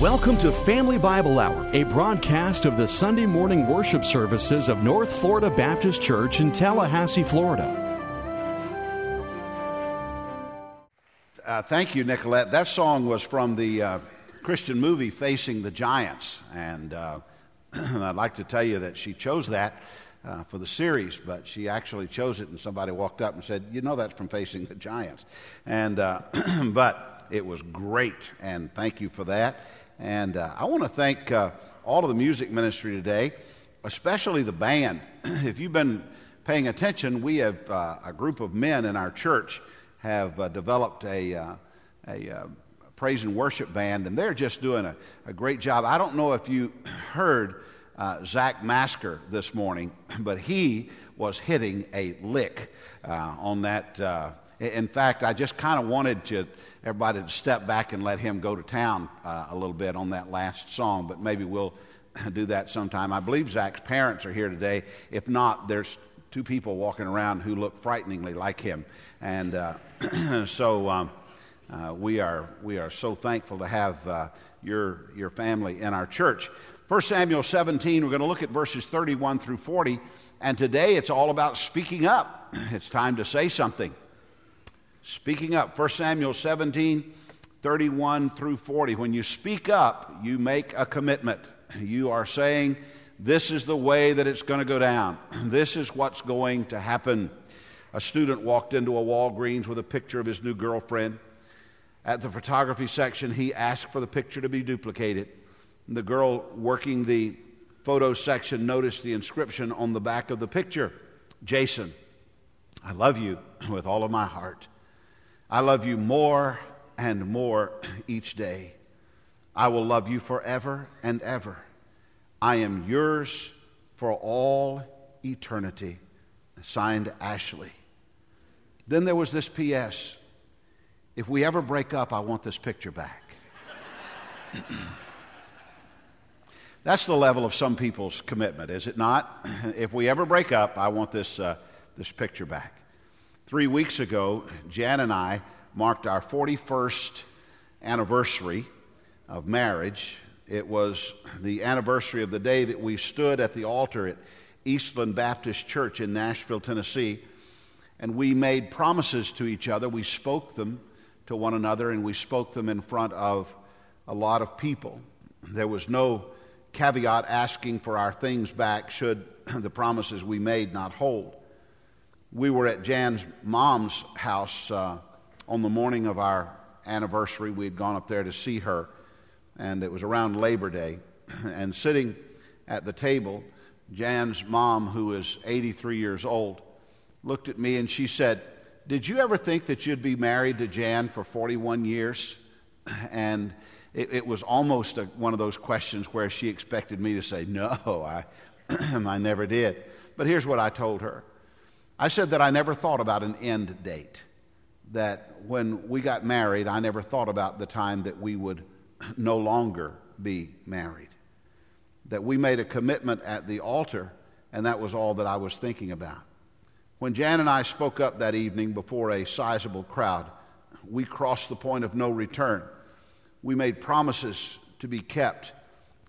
Welcome to Family Bible Hour, a broadcast of the Sunday morning worship services of North Florida Baptist Church in Tallahassee, Florida. Uh, thank you, Nicolette. That song was from the uh, Christian movie Facing the Giants. And uh, I'd like to tell you that she chose that uh, for the series, but she actually chose it, and somebody walked up and said, You know, that's from Facing the Giants. And, uh, but it was great, and thank you for that. And uh, I want to thank uh, all of the music ministry today, especially the band. if you've been paying attention, we have uh, a group of men in our church have uh, developed a, uh, a uh, praise and worship band, and they're just doing a, a great job. I don't know if you heard Zach Masker this morning, but he was hitting a lick on that in fact, I just kind of wanted to, everybody to step back and let him go to town uh, a little bit on that last song, but maybe we'll do that sometime. I believe Zach's parents are here today. If not, there's two people walking around who look frighteningly like him. And uh, so um, uh, we, are, we are so thankful to have uh, your, your family in our church. 1 Samuel 17, we're going to look at verses 31 through 40. And today it's all about speaking up. It's time to say something. Speaking up, 1 Samuel 17, 31 through 40. When you speak up, you make a commitment. You are saying, This is the way that it's going to go down. This is what's going to happen. A student walked into a Walgreens with a picture of his new girlfriend. At the photography section, he asked for the picture to be duplicated. The girl working the photo section noticed the inscription on the back of the picture Jason, I love you with all of my heart. I love you more and more each day. I will love you forever and ever. I am yours for all eternity. Signed Ashley. Then there was this P.S. If we ever break up, I want this picture back. That's the level of some people's commitment, is it not? if we ever break up, I want this, uh, this picture back. Three weeks ago, Jan and I marked our 41st anniversary of marriage. It was the anniversary of the day that we stood at the altar at Eastland Baptist Church in Nashville, Tennessee, and we made promises to each other. We spoke them to one another, and we spoke them in front of a lot of people. There was no caveat asking for our things back should the promises we made not hold we were at Jan's mom's house uh, on the morning of our anniversary. We had gone up there to see her, and it was around Labor Day. and sitting at the table, Jan's mom, who is 83 years old, looked at me and she said, Did you ever think that you'd be married to Jan for 41 years? And it, it was almost a, one of those questions where she expected me to say, No, I, I never did. But here's what I told her I said that I never thought about an end date. That when we got married, I never thought about the time that we would no longer be married. That we made a commitment at the altar, and that was all that I was thinking about. When Jan and I spoke up that evening before a sizable crowd, we crossed the point of no return. We made promises to be kept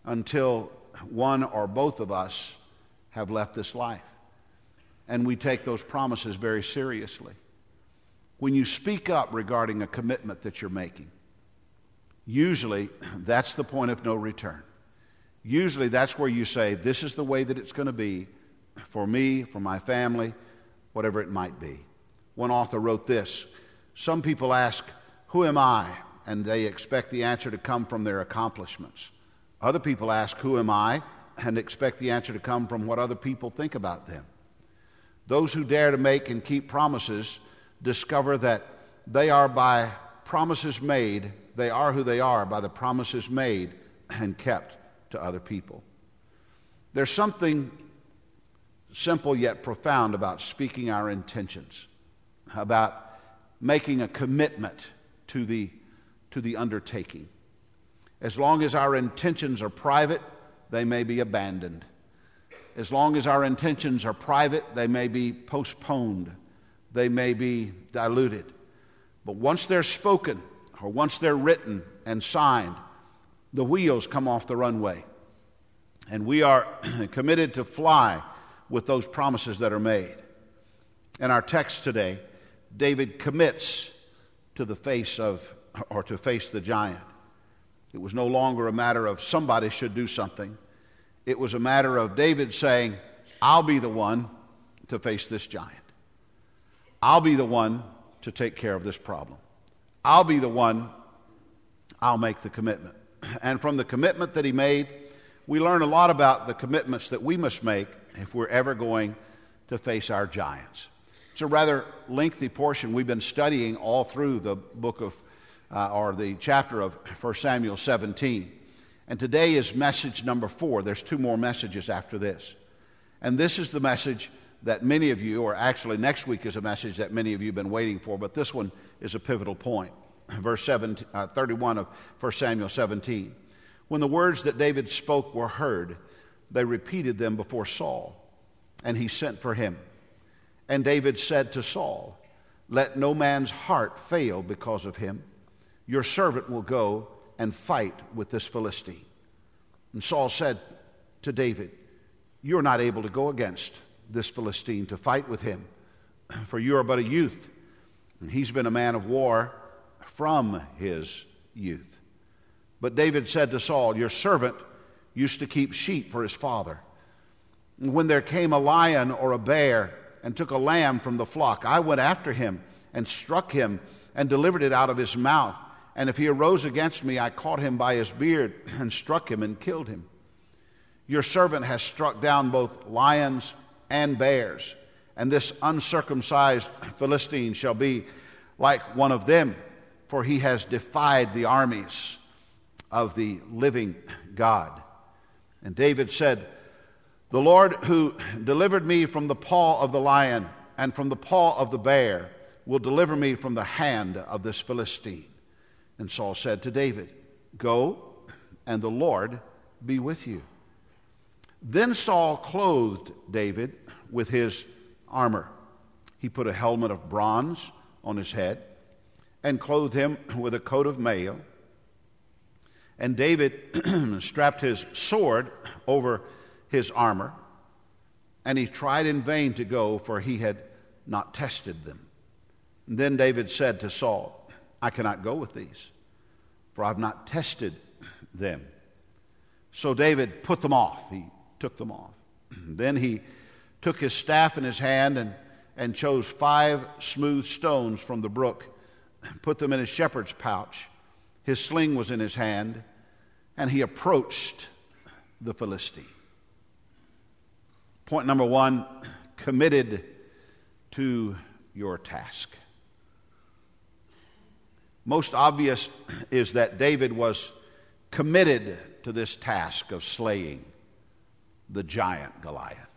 until one or both of us have left this life and we take those promises very seriously. When you speak up regarding a commitment that you're making, usually that's the point of no return. Usually that's where you say, This is the way that it's going to be for me, for my family, whatever it might be. One author wrote this Some people ask, Who am I? and they expect the answer to come from their accomplishments. Other people ask, Who am I? and expect the answer to come from what other people think about them. Those who dare to make and keep promises discover that they are by promises made, they are who they are by the promises made and kept to other people. There's something simple yet profound about speaking our intentions, about making a commitment to the, to the undertaking. As long as our intentions are private, they may be abandoned. As long as our intentions are private, they may be postponed, they may be diluted. But once they're spoken, or once they're written and signed, the wheels come off the runway. And we are committed to fly with those promises that are made. In our text today, David commits to the face of, or to face the giant. It was no longer a matter of somebody should do something. It was a matter of David saying, I'll be the one to face this giant. I'll be the one to take care of this problem. I'll be the one, I'll make the commitment. And from the commitment that he made, we learn a lot about the commitments that we must make if we're ever going to face our giants. It's a rather lengthy portion we've been studying all through the book of, uh, or the chapter of 1 Samuel 17. And today is message number four. There's two more messages after this. And this is the message that many of you, or actually next week is a message that many of you have been waiting for, but this one is a pivotal point. Verse 7, uh, 31 of 1 Samuel 17. When the words that David spoke were heard, they repeated them before Saul, and he sent for him. And David said to Saul, Let no man's heart fail because of him. Your servant will go and fight with this Philistine. And Saul said to David, You're not able to go against this Philistine to fight with him, for you are but a youth, and he's been a man of war from his youth. But David said to Saul, Your servant used to keep sheep for his father. And when there came a lion or a bear and took a lamb from the flock, I went after him and struck him and delivered it out of his mouth. And if he arose against me, I caught him by his beard and struck him and killed him. Your servant has struck down both lions and bears, and this uncircumcised Philistine shall be like one of them, for he has defied the armies of the living God. And David said, The Lord who delivered me from the paw of the lion and from the paw of the bear will deliver me from the hand of this Philistine. And Saul said to David, Go, and the Lord be with you. Then Saul clothed David with his armor. He put a helmet of bronze on his head and clothed him with a coat of mail. And David strapped his sword over his armor, and he tried in vain to go, for he had not tested them. And then David said to Saul, I cannot go with these, for I've not tested them. So David put them off. He took them off. then he took his staff in his hand and, and chose five smooth stones from the brook, put them in his shepherd's pouch. His sling was in his hand, and he approached the Philistine. Point number one committed to your task. Most obvious is that David was committed to this task of slaying the giant Goliath.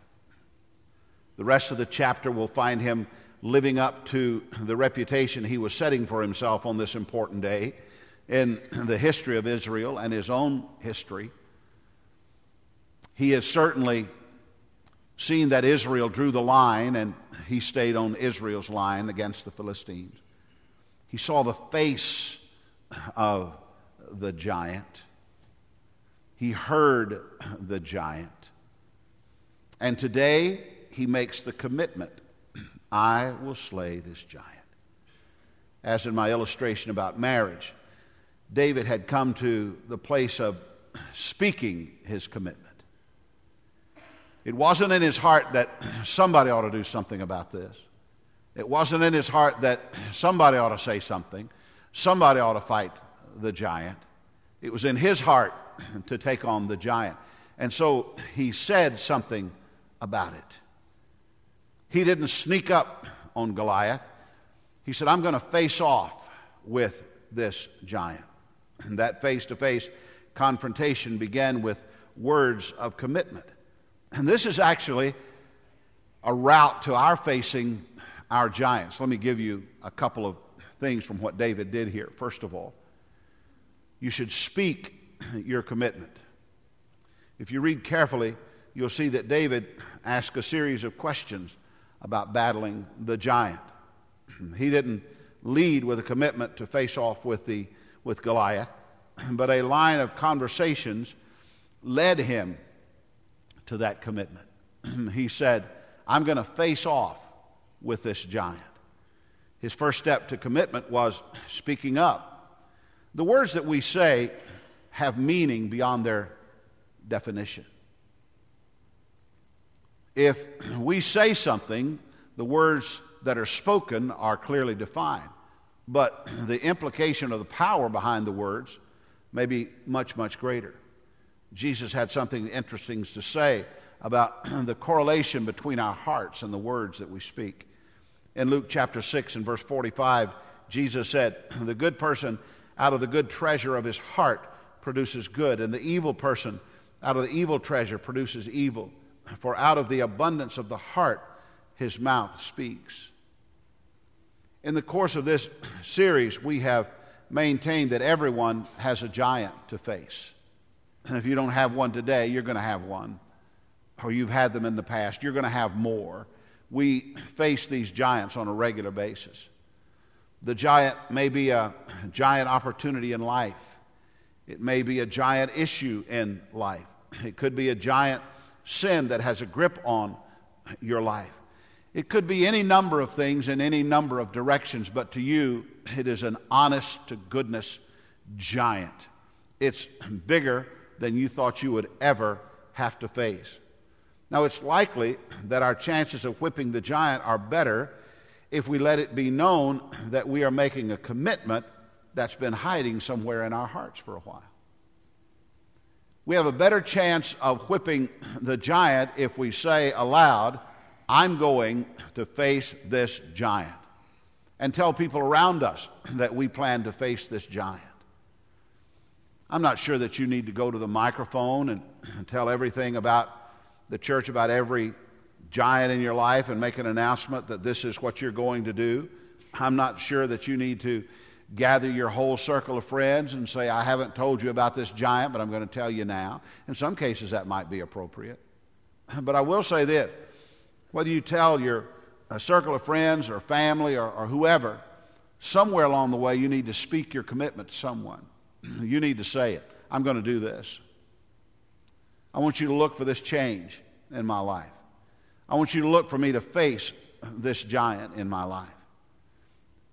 The rest of the chapter will find him living up to the reputation he was setting for himself on this important day in the history of Israel and his own history. He has certainly seen that Israel drew the line and he stayed on Israel's line against the Philistines. He saw the face of the giant. He heard the giant. And today, he makes the commitment I will slay this giant. As in my illustration about marriage, David had come to the place of speaking his commitment. It wasn't in his heart that somebody ought to do something about this. It wasn't in his heart that somebody ought to say something, somebody ought to fight the giant. It was in his heart to take on the giant. And so he said something about it. He didn't sneak up on Goliath. He said, I'm going to face off with this giant. And that face to face confrontation began with words of commitment. And this is actually a route to our facing our giants. Let me give you a couple of things from what David did here. First of all, you should speak your commitment. If you read carefully, you'll see that David asked a series of questions about battling the giant. He didn't lead with a commitment to face off with, the, with Goliath. but a line of conversations led him to that commitment. he said, I'm going to face off with this giant. His first step to commitment was speaking up. The words that we say have meaning beyond their definition. If we say something, the words that are spoken are clearly defined, but the implication of the power behind the words may be much, much greater. Jesus had something interesting to say about the correlation between our hearts and the words that we speak. In Luke chapter 6 and verse 45, Jesus said, The good person out of the good treasure of his heart produces good, and the evil person out of the evil treasure produces evil. For out of the abundance of the heart his mouth speaks. In the course of this series, we have maintained that everyone has a giant to face. And if you don't have one today, you're going to have one. Or you've had them in the past, you're going to have more. We face these giants on a regular basis. The giant may be a giant opportunity in life, it may be a giant issue in life, it could be a giant sin that has a grip on your life. It could be any number of things in any number of directions, but to you, it is an honest to goodness giant. It's bigger than you thought you would ever have to face. Now, it's likely that our chances of whipping the giant are better if we let it be known that we are making a commitment that's been hiding somewhere in our hearts for a while. We have a better chance of whipping the giant if we say aloud, I'm going to face this giant, and tell people around us that we plan to face this giant. I'm not sure that you need to go to the microphone and, tell everything about the church, about every giant in your life, and make an announcement that this is what you're going to do. I'm not sure that you need to gather your whole circle of friends and say, I haven't told you about this giant, but I'm going to tell you now. In some cases, that might be appropriate. But I will say this whether you tell your uh, circle of friends or family or, or whoever, somewhere along the way, you need to speak your commitment to someone. You need to say it. I'm going to do this. I want you to look for this change in my life. I want you to look for me to face this giant in my life.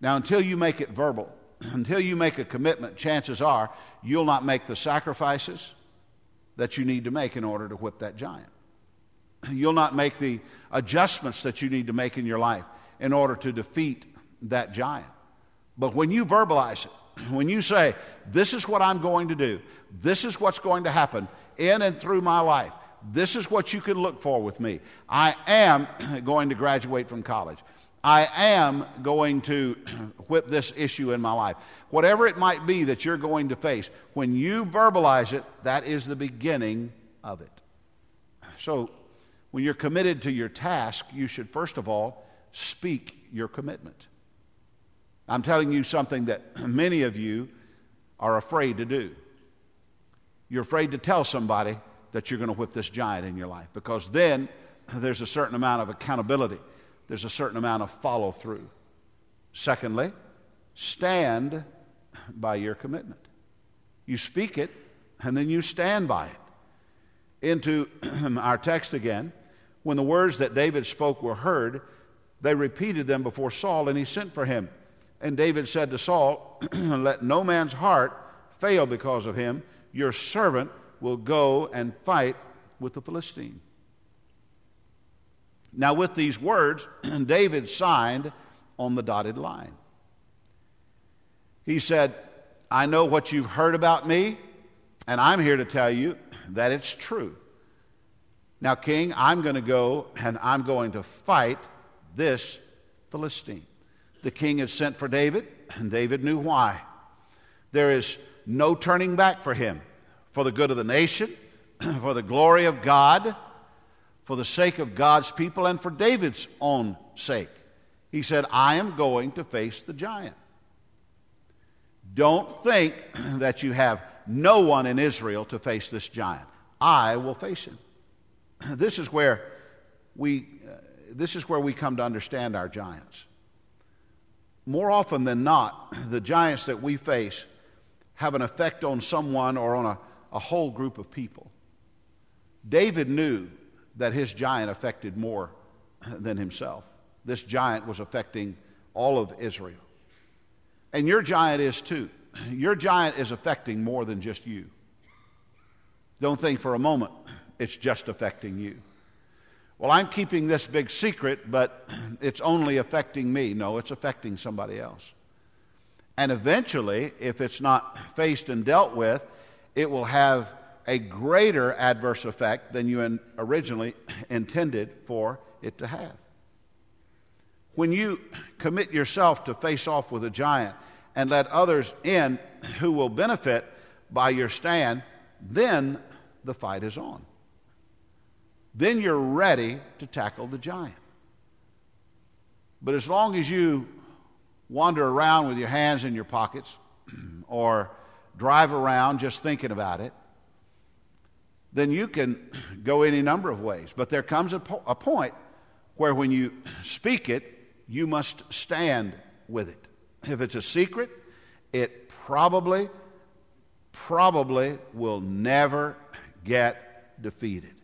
Now, until you make it verbal, until you make a commitment, chances are you'll not make the sacrifices that you need to make in order to whip that giant. You'll not make the adjustments that you need to make in your life in order to defeat that giant. But when you verbalize it, when you say, This is what I'm going to do, this is what's going to happen in and through my life, this is what you can look for with me. I am going to graduate from college. I am going to whip this issue in my life. Whatever it might be that you're going to face, when you verbalize it, that is the beginning of it. So, when you're committed to your task, you should first of all speak your commitment. I'm telling you something that many of you are afraid to do. You're afraid to tell somebody that you're going to whip this giant in your life because then there's a certain amount of accountability, there's a certain amount of follow through. Secondly, stand by your commitment. You speak it and then you stand by it. Into our text again, when the words that David spoke were heard, they repeated them before Saul, and he sent for him. And David said to Saul, Let no man's heart fail because of him. Your servant will go and fight with the Philistine. Now, with these words, David signed on the dotted line. He said, I know what you've heard about me, and I'm here to tell you that it's true. Now, King, I'm going to go and I'm going to fight this Philistine. The king had sent for David, and David knew why. There is no turning back for him for the good of the nation, for the glory of God, for the sake of God's people, and for David's own sake. He said, I am going to face the giant. Don't think that you have no one in Israel to face this giant. I will face him. This is where we, uh, this is where we come to understand our giants more often than not, the giants that we face have an effect on someone or on a, a whole group of people. David knew that his giant affected more than himself. This giant was affecting all of Israel. And your giant is too. Your giant is affecting more than just you. Don't think for a moment it's just affecting you. Well, I'm keeping this big secret, but it's only affecting me. No, it's affecting somebody else. And eventually, if it's not faced and dealt with, it will have a greater adverse effect than you originally intended for it to have. When you commit yourself to face off with a giant and let others in who will benefit by your stand, then the fight is on. Then you're ready to tackle the giant. But as long as you wander around with your hands in your pockets or drive around just thinking about it, then you can go any number of ways. But there comes a, po- a point where when you speak it, you must stand with it. If it's a secret, it probably, probably will never get defeated.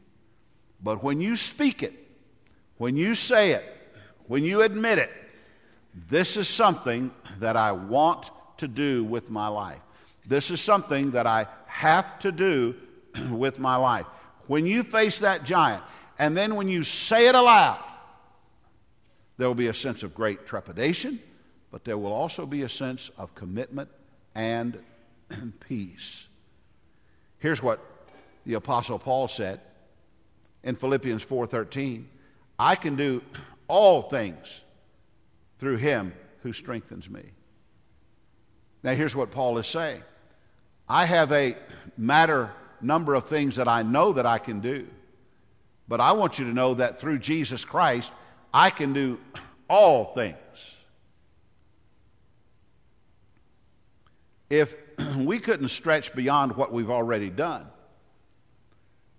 But when you speak it, when you say it, when you admit it, this is something that I want to do with my life. This is something that I have to do with my life. When you face that giant, and then when you say it aloud, there will be a sense of great trepidation, but there will also be a sense of commitment and peace. Here's what the apostle Paul said in Philippians 4:13, I can do all things through him who strengthens me. Now here's what Paul is saying. I have a matter number of things that I know that I can do. But I want you to know that through Jesus Christ, I can do all things. If we couldn't stretch beyond what we've already done,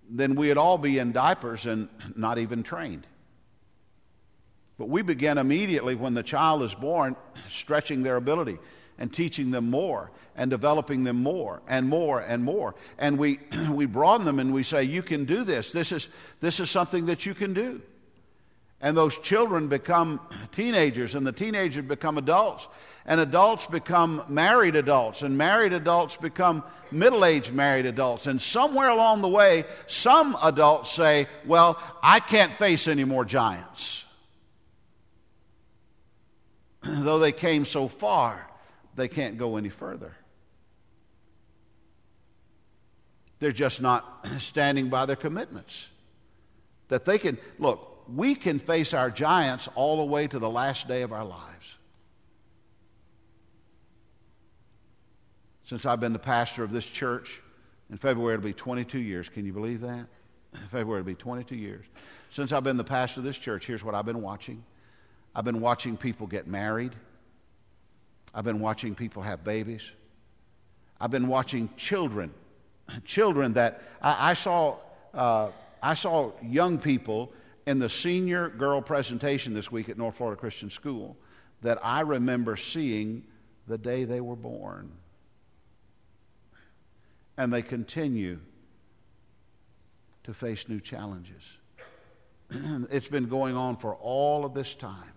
then we'd all be in diapers and not even trained. But we begin immediately when the child is born, stretching their ability and teaching them more and developing them more and more and more. And we, we broaden them and we say, You can do this. This is, this is something that you can do. And those children become teenagers, and the teenagers become adults, and adults become married adults, and married adults become middle aged married adults. And somewhere along the way, some adults say, Well, I can't face any more giants. Though they came so far, they can't go any further. They're just not standing by their commitments. That they can, look, we can face our giants all the way to the last day of our lives. Since I've been the pastor of this church, in February it'll be 22 years. Can you believe that? In February it'll be 22 years. Since I've been the pastor of this church, here's what I've been watching I've been watching people get married. I've been watching people have babies. I've been watching children, children that I, I saw. Uh, I saw young people in the senior girl presentation this week at North Florida Christian School that I remember seeing the day they were born. And they continue to face new challenges. it's been going on for all of this time.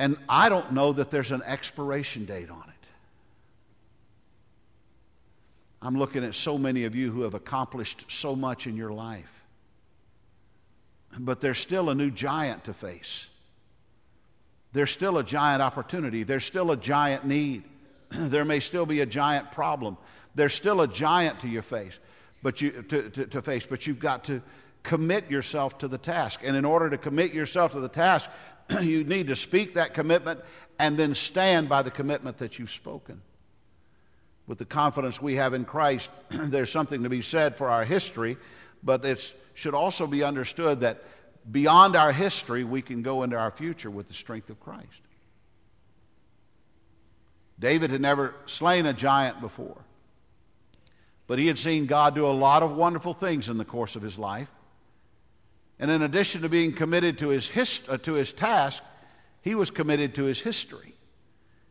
And I don't know that there's an expiration date on it. I'm looking at so many of you who have accomplished so much in your life. But there's still a new giant to face. There's still a giant opportunity. There's still a giant need. there may still be a giant problem. There's still a giant to your face, but you to, to, to face, but you've got to commit yourself to the task. And in order to commit yourself to the task, you need to speak that commitment and then stand by the commitment that you've spoken. With the confidence we have in Christ, there's something to be said for our history, but it should also be understood that beyond our history, we can go into our future with the strength of Christ. David had never slain a giant before, but he had seen God do a lot of wonderful things in the course of his life. And in addition to being committed to his, hist- uh, to his task, he was committed to his history.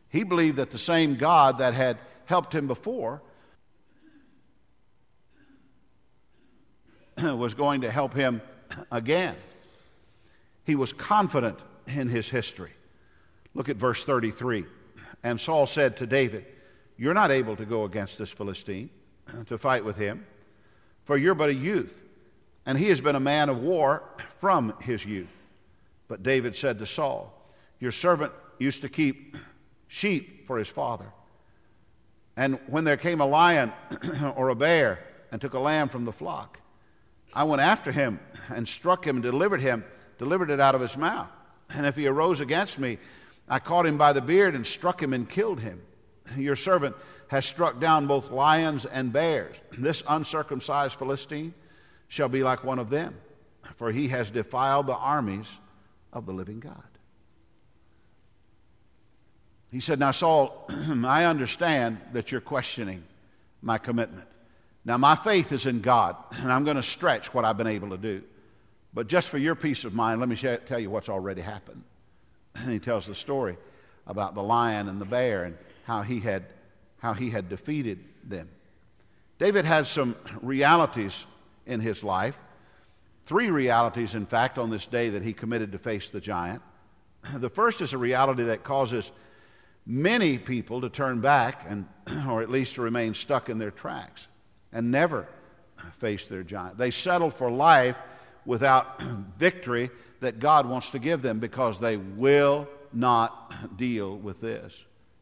He believed that the same God that had helped him before was going to help him again. He was confident in his history. Look at verse 33. And Saul said to David, You're not able to go against this Philistine to fight with him, for you're but a youth, and he has been a man of war from his youth. But David said to Saul, Your servant used to keep sheep for his father. And when there came a lion or a bear and took a lamb from the flock, I went after him and struck him and delivered him, delivered it out of his mouth. And if he arose against me, I caught him by the beard and struck him and killed him. Your servant has struck down both lions and bears. This uncircumcised Philistine shall be like one of them, for he has defiled the armies of the living God. He said, Now, Saul, I understand that you're questioning my commitment. Now, my faith is in God, and I'm going to stretch what I've been able to do. But just for your peace of mind, let me tell you what's already happened. And he tells the story about the lion and the bear and how he had, how he had defeated them. David has some realities in his life. Three realities, in fact, on this day that he committed to face the giant. The first is a reality that causes many people to turn back and, or at least to remain stuck in their tracks and never face their giant. They settle for life without victory that God wants to give them because they will not deal with this.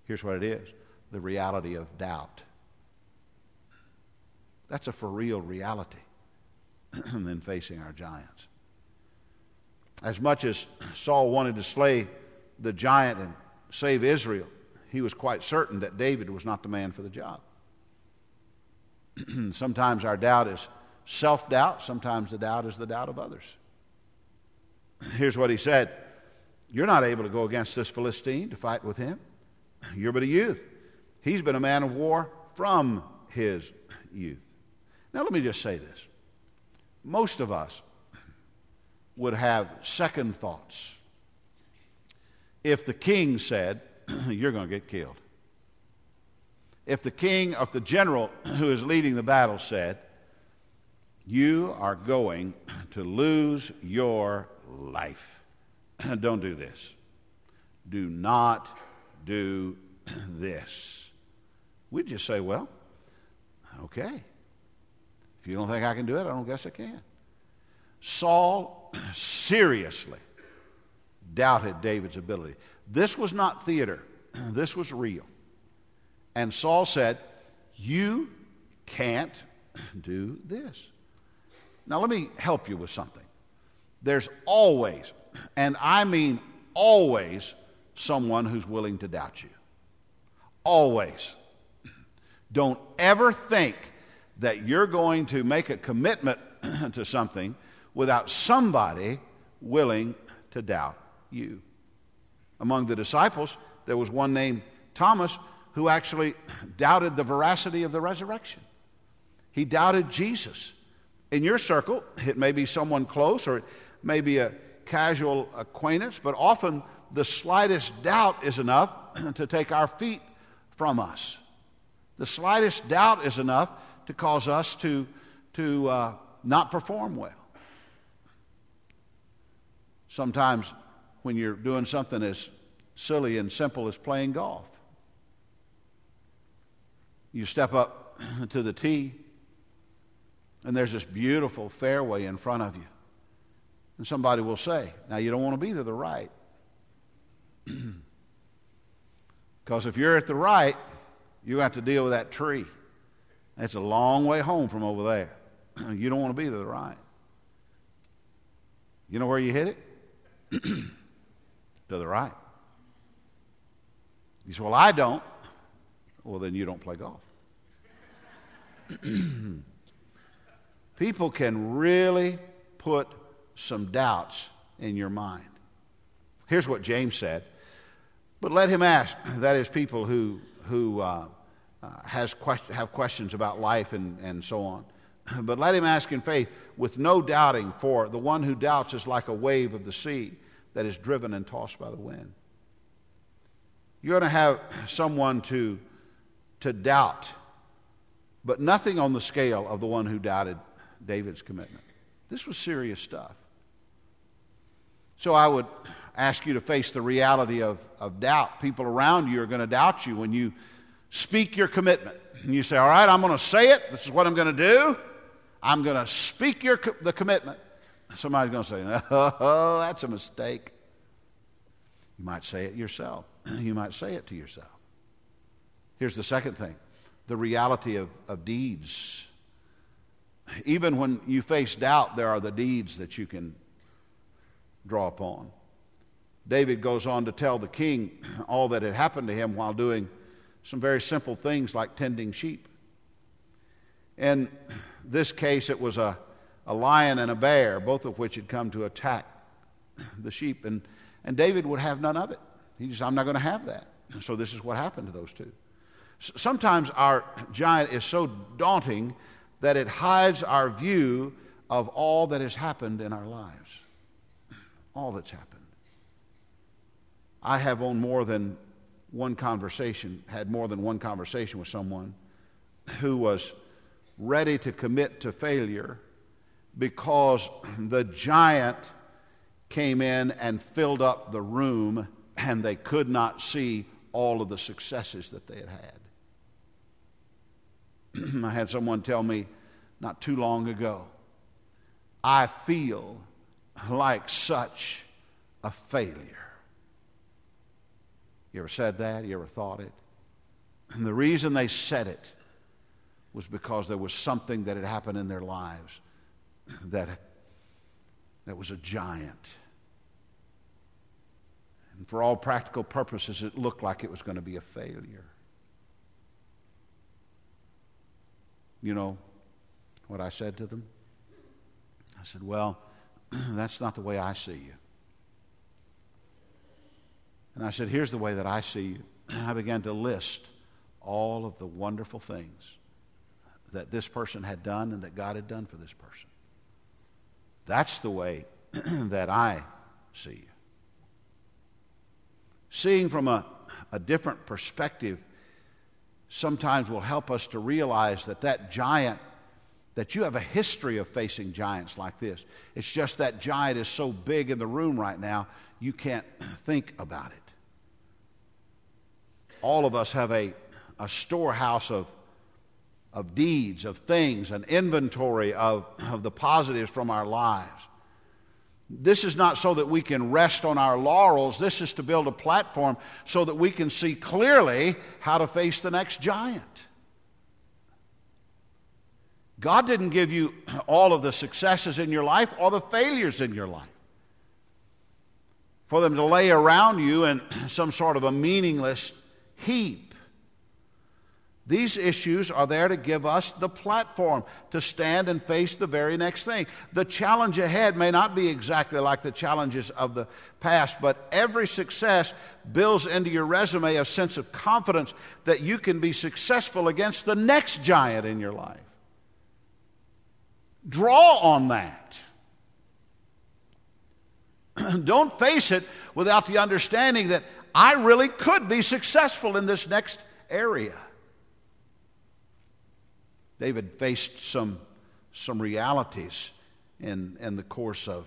Here's what it is the reality of doubt. That's a for real reality than facing our giants. As much as Saul wanted to slay the giant and save Israel, he was quite certain that David was not the man for the job. sometimes our doubt is self doubt, sometimes the doubt is the doubt of others. Here's what he said You're not able to go against this Philistine to fight with him. You're but a youth. He's been a man of war from his youth. Now, let me just say this. Most of us would have second thoughts if the king said, You're going to get killed if the king, of the general who is leading the battle said, You are going to lose your life. Don't do this. Do not do this. We'd just say, Well, okay. You don't think I can do it, I don't guess I can. Saul seriously doubted David's ability. This was not theater, this was real. And Saul said, You can't do this. Now, let me help you with something. There's always, and I mean always, someone who's willing to doubt you. Always. Don't ever think that you're going to make a commitment to something without somebody willing to doubt you. Among the disciples, there was one named Thomas who actually doubted the veracity of the resurrection. He doubted Jesus. In your circle, it may be someone close or it may be a casual acquaintance, but often the slightest doubt is enough to take our feet from us. The slightest doubt is enough to cause us to, to uh, not perform well. Sometimes when you're doing something as silly and simple as playing golf, you step up to the tee, and there's this beautiful fairway in front of you. And somebody will say, Now, you don't want to be to the right. Because if you're at the right, you have to deal with that tree. It's a long way home from over there. you don't want to be to the right. You know where you hit it? to the right. You say, Well, I don't. Well, then you don't play golf. People can really put some doubts in your mind. Here's what James said. But let him ask, that is, people who, who uh, uh, has quest- have questions about life and, and so on. But let him ask in faith with no doubting, for the one who doubts is like a wave of the sea that is driven and tossed by the wind. You're going to have someone to, to doubt, but nothing on the scale of the one who doubted David's commitment. This was serious stuff. So I would ask you to face the reality of, of doubt. People around you are going to doubt you when you speak your commitment. And you say, All right, I'm going to say it. This is what I'm going to do. I'm going to speak your, the commitment. Somebody's going to say, Oh, that's a mistake. You might say it yourself. you might say it to yourself. Here's the second thing the reality of, of deeds. Even when you face doubt, there are the deeds that you can draw upon. David goes on to tell the king all that had happened to him while doing some very simple things like tending sheep. In this case, it was a, a lion and a bear, both of which had come to attack the sheep. And, and David would have none of it. He said, I'm not going to have that. So this is what happened to those two. Sometimes our giant is so daunting that it hides our view of all that has happened in our lives. All that's happened. I have on more than one conversation, had more than one conversation with someone who was ready to commit to failure because the giant came in and filled up the room and they could not see all of the successes that they had had. I had someone tell me not too long ago, I feel like such a failure. You ever said that? You ever thought it? And the reason they said it was because there was something that had happened in their lives that, that was a giant. And for all practical purposes, it looked like it was going to be a failure. You know what I said to them? I said, Well, that's not the way I see you. And I said, Here's the way that I see you. And I began to list all of the wonderful things that this person had done and that God had done for this person. That's the way that I see you. Seeing from a, a different perspective sometimes will help us to realize that that giant, that you have a history of facing giants like this. It's just that giant is so big in the room right now, you can't think about it all of us have a, a storehouse of, of deeds, of things, an inventory of, of the positives from our lives. This is not so that we can rest on our laurels. This is to build a platform so that we can see clearly how to face the next giant. God didn't give you all of the successes in your life or the failures in your life for them to lay around you in some sort of a meaningless heap. These issues are there to give us the platform to stand and face the very next thing. The challenge ahead may not be exactly like the challenges of the past, but every success builds into your resume a sense of confidence that you can be successful against the next giant in your life. Draw on that. Don't face it without the understanding that I really could be successful in this next area. David faced some, some realities in, in the course of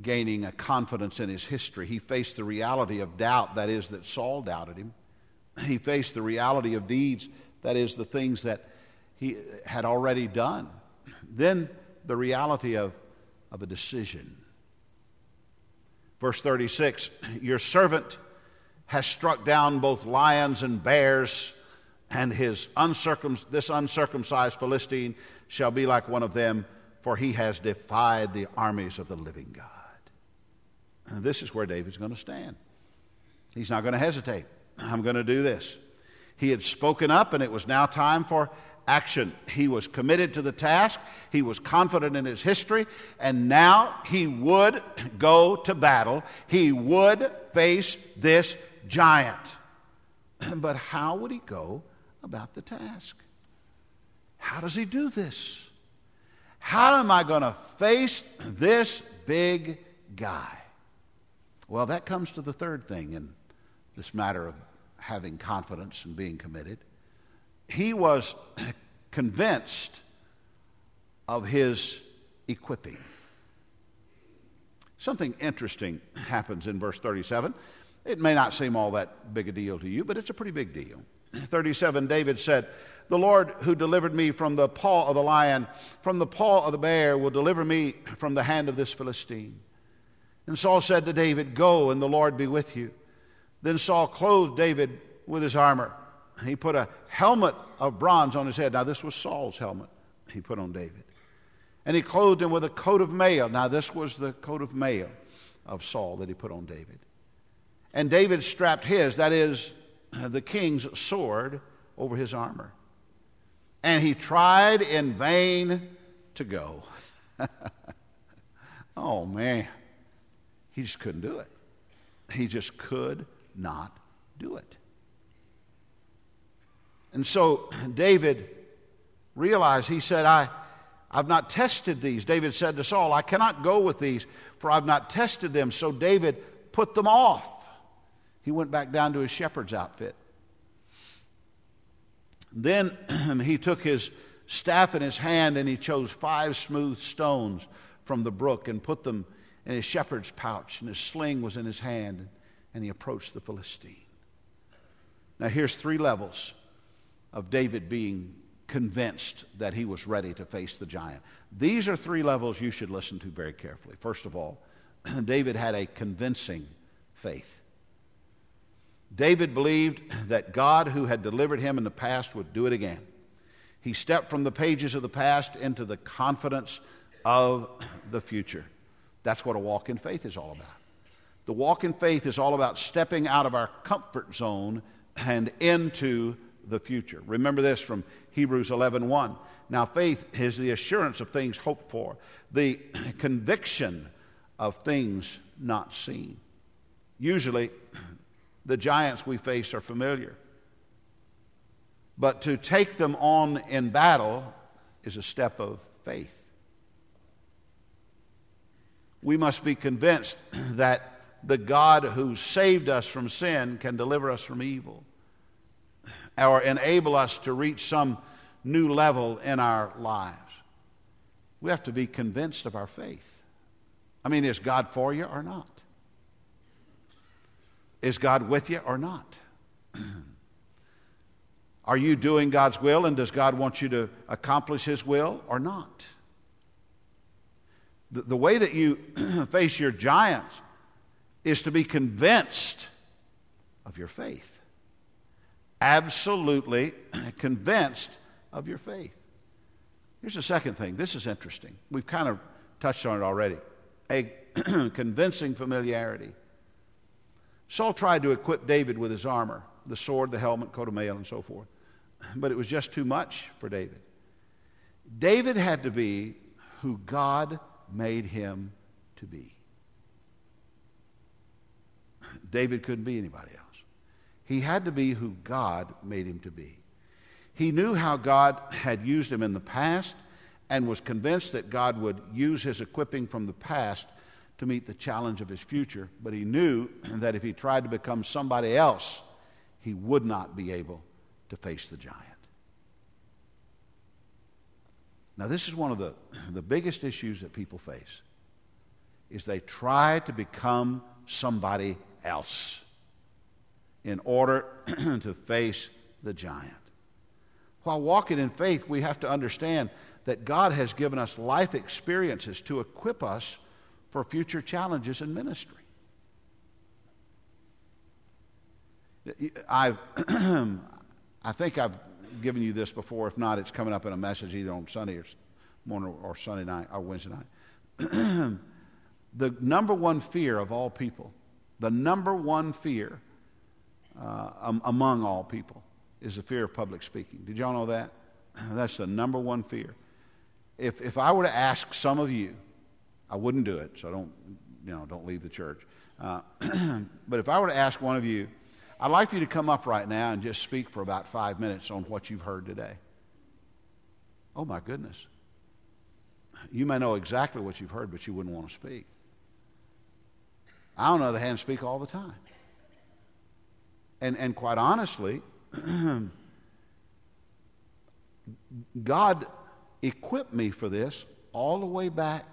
gaining a confidence in his history. He faced the reality of doubt, that is, that Saul doubted him. He faced the reality of deeds, that is, the things that he had already done. Then the reality of, of a decision. Verse 36 Your servant has struck down both lions and bears, and his uncircum- this uncircumcised Philistine shall be like one of them, for he has defied the armies of the living God. And this is where David's going to stand. He's not going to hesitate. I'm going to do this. He had spoken up, and it was now time for action. He was committed to the task, he was confident in his history, and now he would go to battle. He would face this giant. but how would he go about the task? How does he do this? How am I going to face this big guy? Well, that comes to the third thing in this matter of having confidence and being committed. He was convinced of his equipping. Something interesting happens in verse 37. It may not seem all that big a deal to you, but it's a pretty big deal. 37, David said, The Lord who delivered me from the paw of the lion, from the paw of the bear, will deliver me from the hand of this Philistine. And Saul said to David, Go, and the Lord be with you. Then Saul clothed David with his armor. He put a helmet of bronze on his head. Now, this was Saul's helmet he put on David. And he clothed him with a coat of mail. Now, this was the coat of mail of Saul that he put on David. And David strapped his, that is, the king's sword, over his armor. And he tried in vain to go. oh, man. He just couldn't do it. He just could not do it. And so David realized, he said, I, I've not tested these. David said to Saul, I cannot go with these, for I've not tested them. So David put them off. He went back down to his shepherd's outfit. Then he took his staff in his hand and he chose five smooth stones from the brook and put them in his shepherd's pouch, and his sling was in his hand, and he approached the Philistine. Now, here's three levels of David being convinced that he was ready to face the giant. These are three levels you should listen to very carefully. First of all, David had a convincing faith. David believed that God, who had delivered him in the past, would do it again. He stepped from the pages of the past into the confidence of the future. That's what a walk in faith is all about. The walk in faith is all about stepping out of our comfort zone and into the future. Remember this from Hebrews 11:1. 1. Now faith is the assurance of things hoped for, the conviction of things not seen. Usually the giants we face are familiar. But to take them on in battle is a step of faith. We must be convinced that the God who saved us from sin can deliver us from evil or enable us to reach some new level in our lives. We have to be convinced of our faith. I mean, is God for you or not? Is God with you or not? Are you doing God's will and does God want you to accomplish His will or not? The, the way that you face your giants is to be convinced of your faith. Absolutely convinced of your faith. Here's the second thing. This is interesting. We've kind of touched on it already. A convincing familiarity. Saul tried to equip David with his armor the sword, the helmet, coat of mail, and so forth. But it was just too much for David. David had to be who God made him to be. David couldn't be anybody else. He had to be who God made him to be. He knew how God had used him in the past and was convinced that God would use his equipping from the past to meet the challenge of his future, but he knew that if he tried to become somebody else, he would not be able to face the giant. Now, this is one of the, the biggest issues that people face is they try to become somebody else in order to face the giant. While walking in faith, we have to understand that God has given us life experiences to equip us for future challenges in ministry. I've, I think I've given you this before. If not, it's coming up in a message either on Sunday or morning or Sunday night or Wednesday night. the number one fear of all people, the number one fear uh, um, among all people is the fear of public speaking. Did y'all know that? That's the number one fear. If, if I were to ask some of you, I wouldn't do it, so don't, you know, don't leave the church. Uh, but if I were to ask one of you, I'd like for you to come up right now and just speak for about five minutes on what you've heard today. Oh, my goodness. You may know exactly what you've heard, but you wouldn't want to speak. I, on the other hand, speak all the time. And, and quite honestly, God equipped me for this all the way back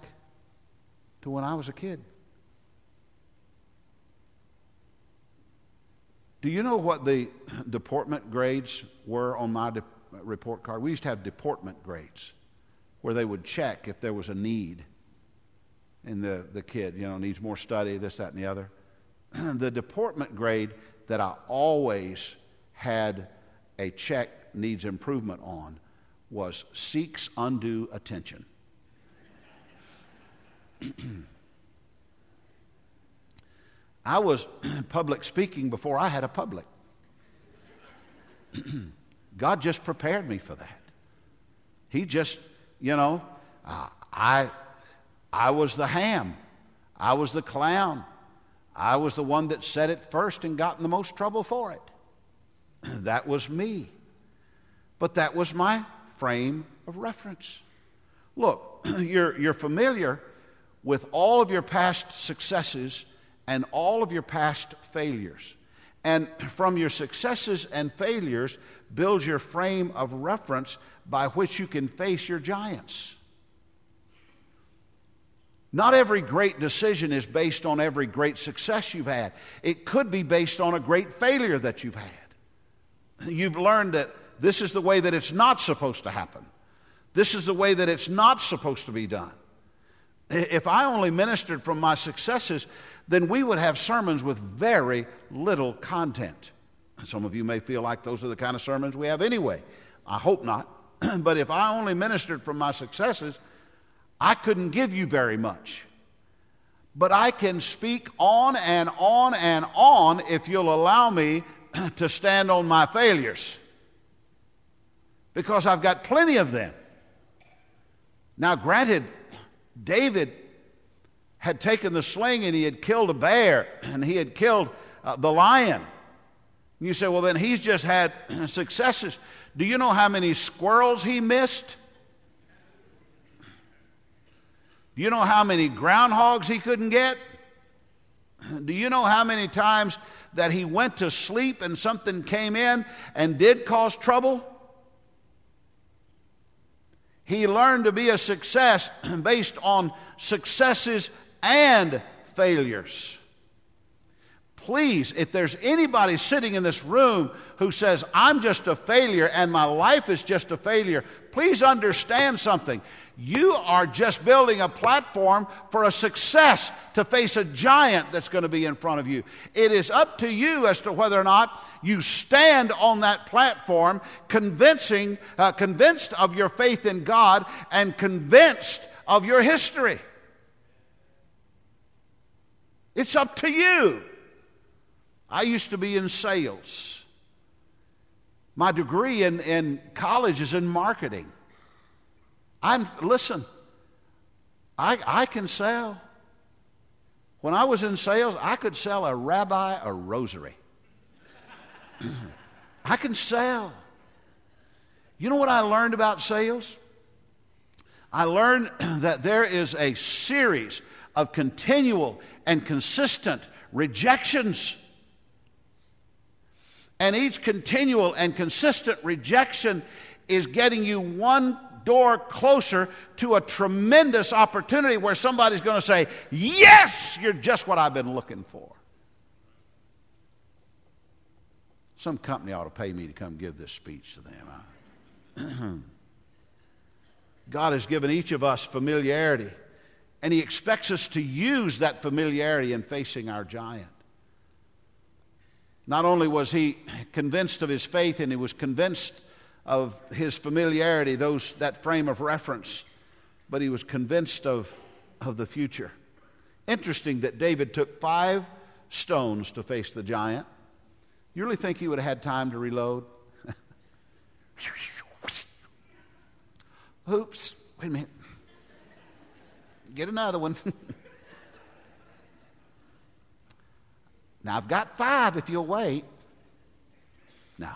to when I was a kid. Do you know what the deportment grades were on my de- report card? We used to have deportment grades where they would check if there was a need in the, the kid, you know, needs more study, this, that, and the other. the deportment grade that I always had a check needs improvement on was seeks undue attention. I was public speaking before I had a public. God just prepared me for that. He just, you know, uh, I, I was the ham. I was the clown. I was the one that said it first and got in the most trouble for it. that was me. But that was my frame of reference. Look, you're, you're familiar with all of your past successes and all of your past failures. And from your successes and failures, build your frame of reference by which you can face your giants. Not every great decision is based on every great success you've had. It could be based on a great failure that you've had. You've learned that this is the way that it's not supposed to happen. This is the way that it's not supposed to be done. If I only ministered from my successes, then we would have sermons with very little content. Some of you may feel like those are the kind of sermons we have anyway. I hope not. but if I only ministered from my successes, I couldn't give you very much. But I can speak on and on and on if you'll allow me to stand on my failures. Because I've got plenty of them. Now, granted, David had taken the sling and he had killed a bear and he had killed uh, the lion. You say, well, then he's just had successes. Do you know how many squirrels he missed? Do you know how many groundhogs he couldn't get? Do you know how many times that he went to sleep and something came in and did cause trouble? He learned to be a success based on successes and failures. Please, if there's anybody sitting in this room who says, I'm just a failure and my life is just a failure, please understand something. You are just building a platform for a success to face a giant that's going to be in front of you. It is up to you as to whether or not you stand on that platform convincing, uh, convinced of your faith in God and convinced of your history. It's up to you. I used to be in sales. My degree in, in college is in marketing. I'm, listen, I, I can sell. When I was in sales, I could sell a rabbi a rosary. I can sell. You know what I learned about sales? I learned that there is a series of continual and consistent rejections. And each continual and consistent rejection is getting you one door closer to a tremendous opportunity where somebody's going to say, Yes, you're just what I've been looking for. Some company ought to pay me to come give this speech to them. God has given each of us familiarity, and He expects us to use that familiarity in facing our giant. Not only was he convinced of his faith and he was convinced of his familiarity, those, that frame of reference, but he was convinced of, of the future. Interesting that David took five stones to face the giant. You really think he would have had time to reload? Oops, wait a minute. Get another one. now, I've got five if you'll wait. No,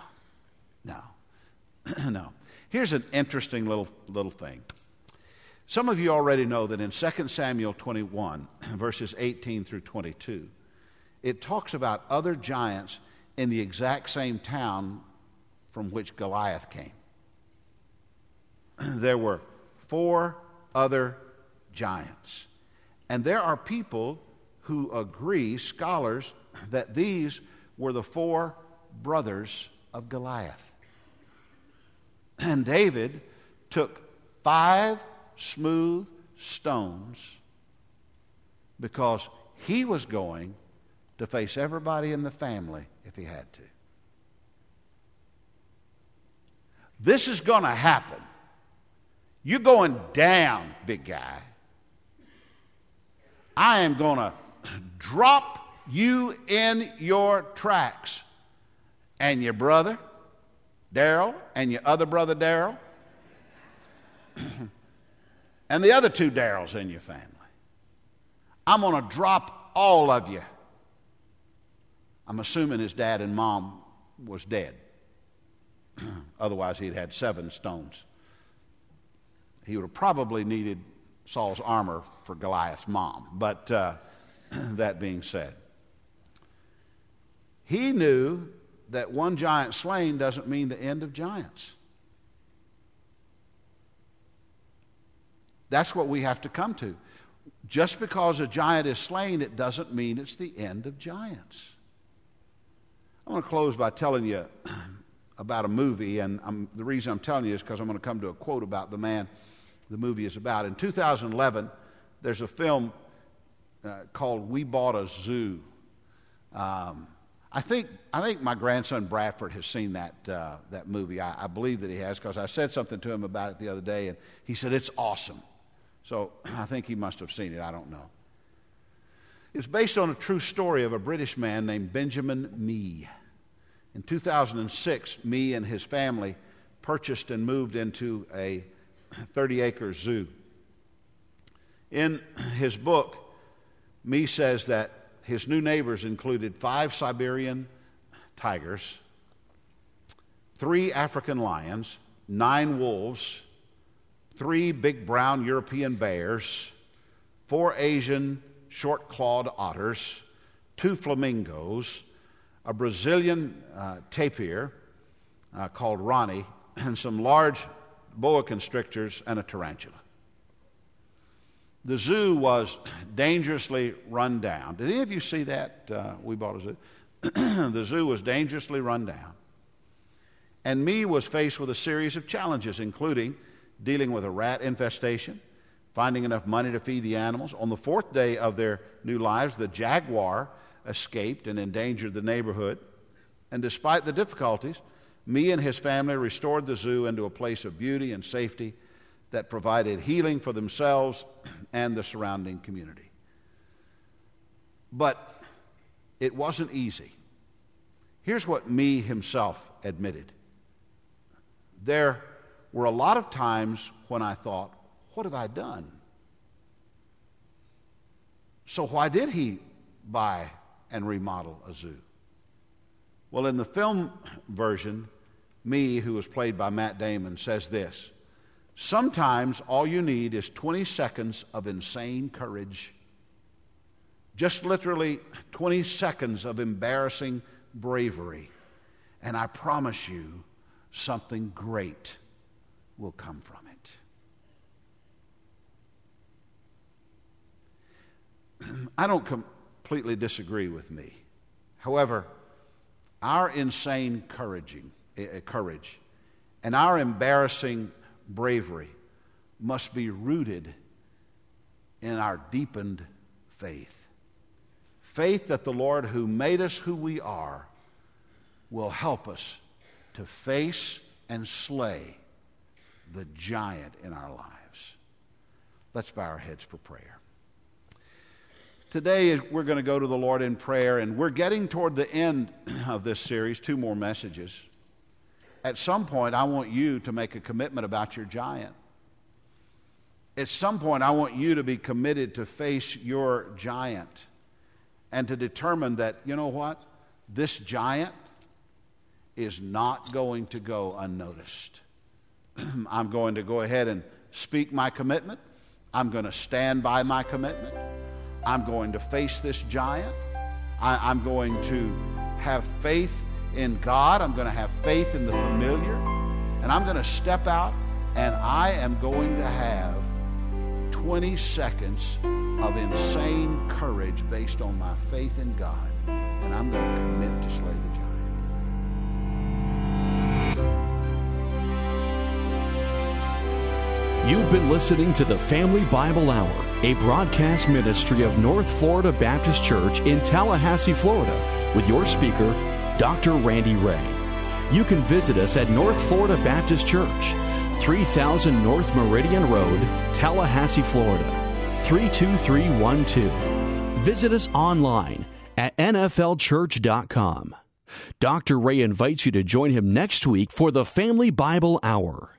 no. no. Here's an interesting little, little thing. Some of you already know that in 2 Samuel 21, verses 18 through 22, it talks about other giants in the exact same town from which Goliath came. there were four other giants. And there are people who agree, scholars, that these were the four brothers of Goliath. And David took five smooth stones because he was going to face everybody in the family if he had to. This is going to happen. You're going down, big guy. I am going to drop you in your tracks. And your brother, Daryl, and your other brother, Daryl, and the other two Daryls in your family. I'm going to drop all of you. I'm assuming his dad and mom was dead. Otherwise, he'd had seven stones. He would have probably needed Saul's armor for Goliath's mom. But uh, that being said, he knew that one giant slain doesn't mean the end of giants. That's what we have to come to. Just because a giant is slain, it doesn't mean it's the end of giants. I want to close by telling you about a movie, and I'm, the reason I'm telling you is because I'm going to come to a quote about the man the movie is about. In 2011, there's a film uh, called We Bought a Zoo. Um, I think, I think my grandson Bradford has seen that, uh, that movie. I, I, believe that he has because I said something to him about it the other day, and he said, It's awesome. So I think he must have seen it. I don't know. It's based on a true story of a British man named Benjamin Mee. In 2006, Mee and his family purchased and moved into a 30 acre zoo. In his book, Mee says that his new neighbors included five Siberian tigers, three African lions, nine wolves, three big brown European bears, four Asian short clawed otters, two flamingos, a Brazilian uh, tapir uh, called Ronnie, and some large boa constrictors and a tarantula. The zoo was dangerously run down. Did any of you see that? Uh, we bought a zoo. the zoo was dangerously run down. And Mee was faced with a series of challenges, including dealing with a rat infestation, finding enough money to feed the animals. On the fourth day of their new lives, the jaguar escaped and endangered the neighborhood. And despite the difficulties, Mee and his family restored the zoo into a place of beauty and safety that provided healing for themselves and the surrounding community. But it wasn't easy. Here's what Mee himself admitted there were a lot of times when I thought, what have I done? So, why did he buy and remodel a zoo? Well, in the film version, Mee, who was played by Matt Damon, says this Sometimes all you need is 20 seconds of insane courage. Just literally 20 seconds of embarrassing bravery. And I promise you, something great will come from it. I don't completely disagree with Mee. However, our insane couraging, uh, courage and our embarrassing bravery must be rooted in our deepened faith. Faith that the Lord, who made us who we are, will help us to face and slay the giant in our lives. Let's bow our heads for prayer. Today, we're going to go to the Lord in prayer, and we're getting toward the end of this series, two more messages at some point, I want you to make a commitment about your giant. At some point, I want you to be committed to face your giant and to determine that, you know what? This giant is not going to go unnoticed. I'm going to go ahead and speak my commitment. I'm going to stand by my commitment. I'm going to face this giant. I, am going to have faith in God. I'm going to have faith in the familiar. And I'm going to step out and I am going to have 20 seconds of insane courage based on my faith in God. And I'm going to commit to slay the giant. You've been listening to the Family Bible Hour, a broadcast ministry of North Florida Baptist Church in Tallahassee, Florida, with your speaker, Dr. Randy Ray. You can visit us at North Florida Baptist Church, 3000 North Meridian Road, Tallahassee, Florida, 32312. Visit us online at nflchurch.com. Dr. Ray invites you to join him next week for the Family Bible Hour.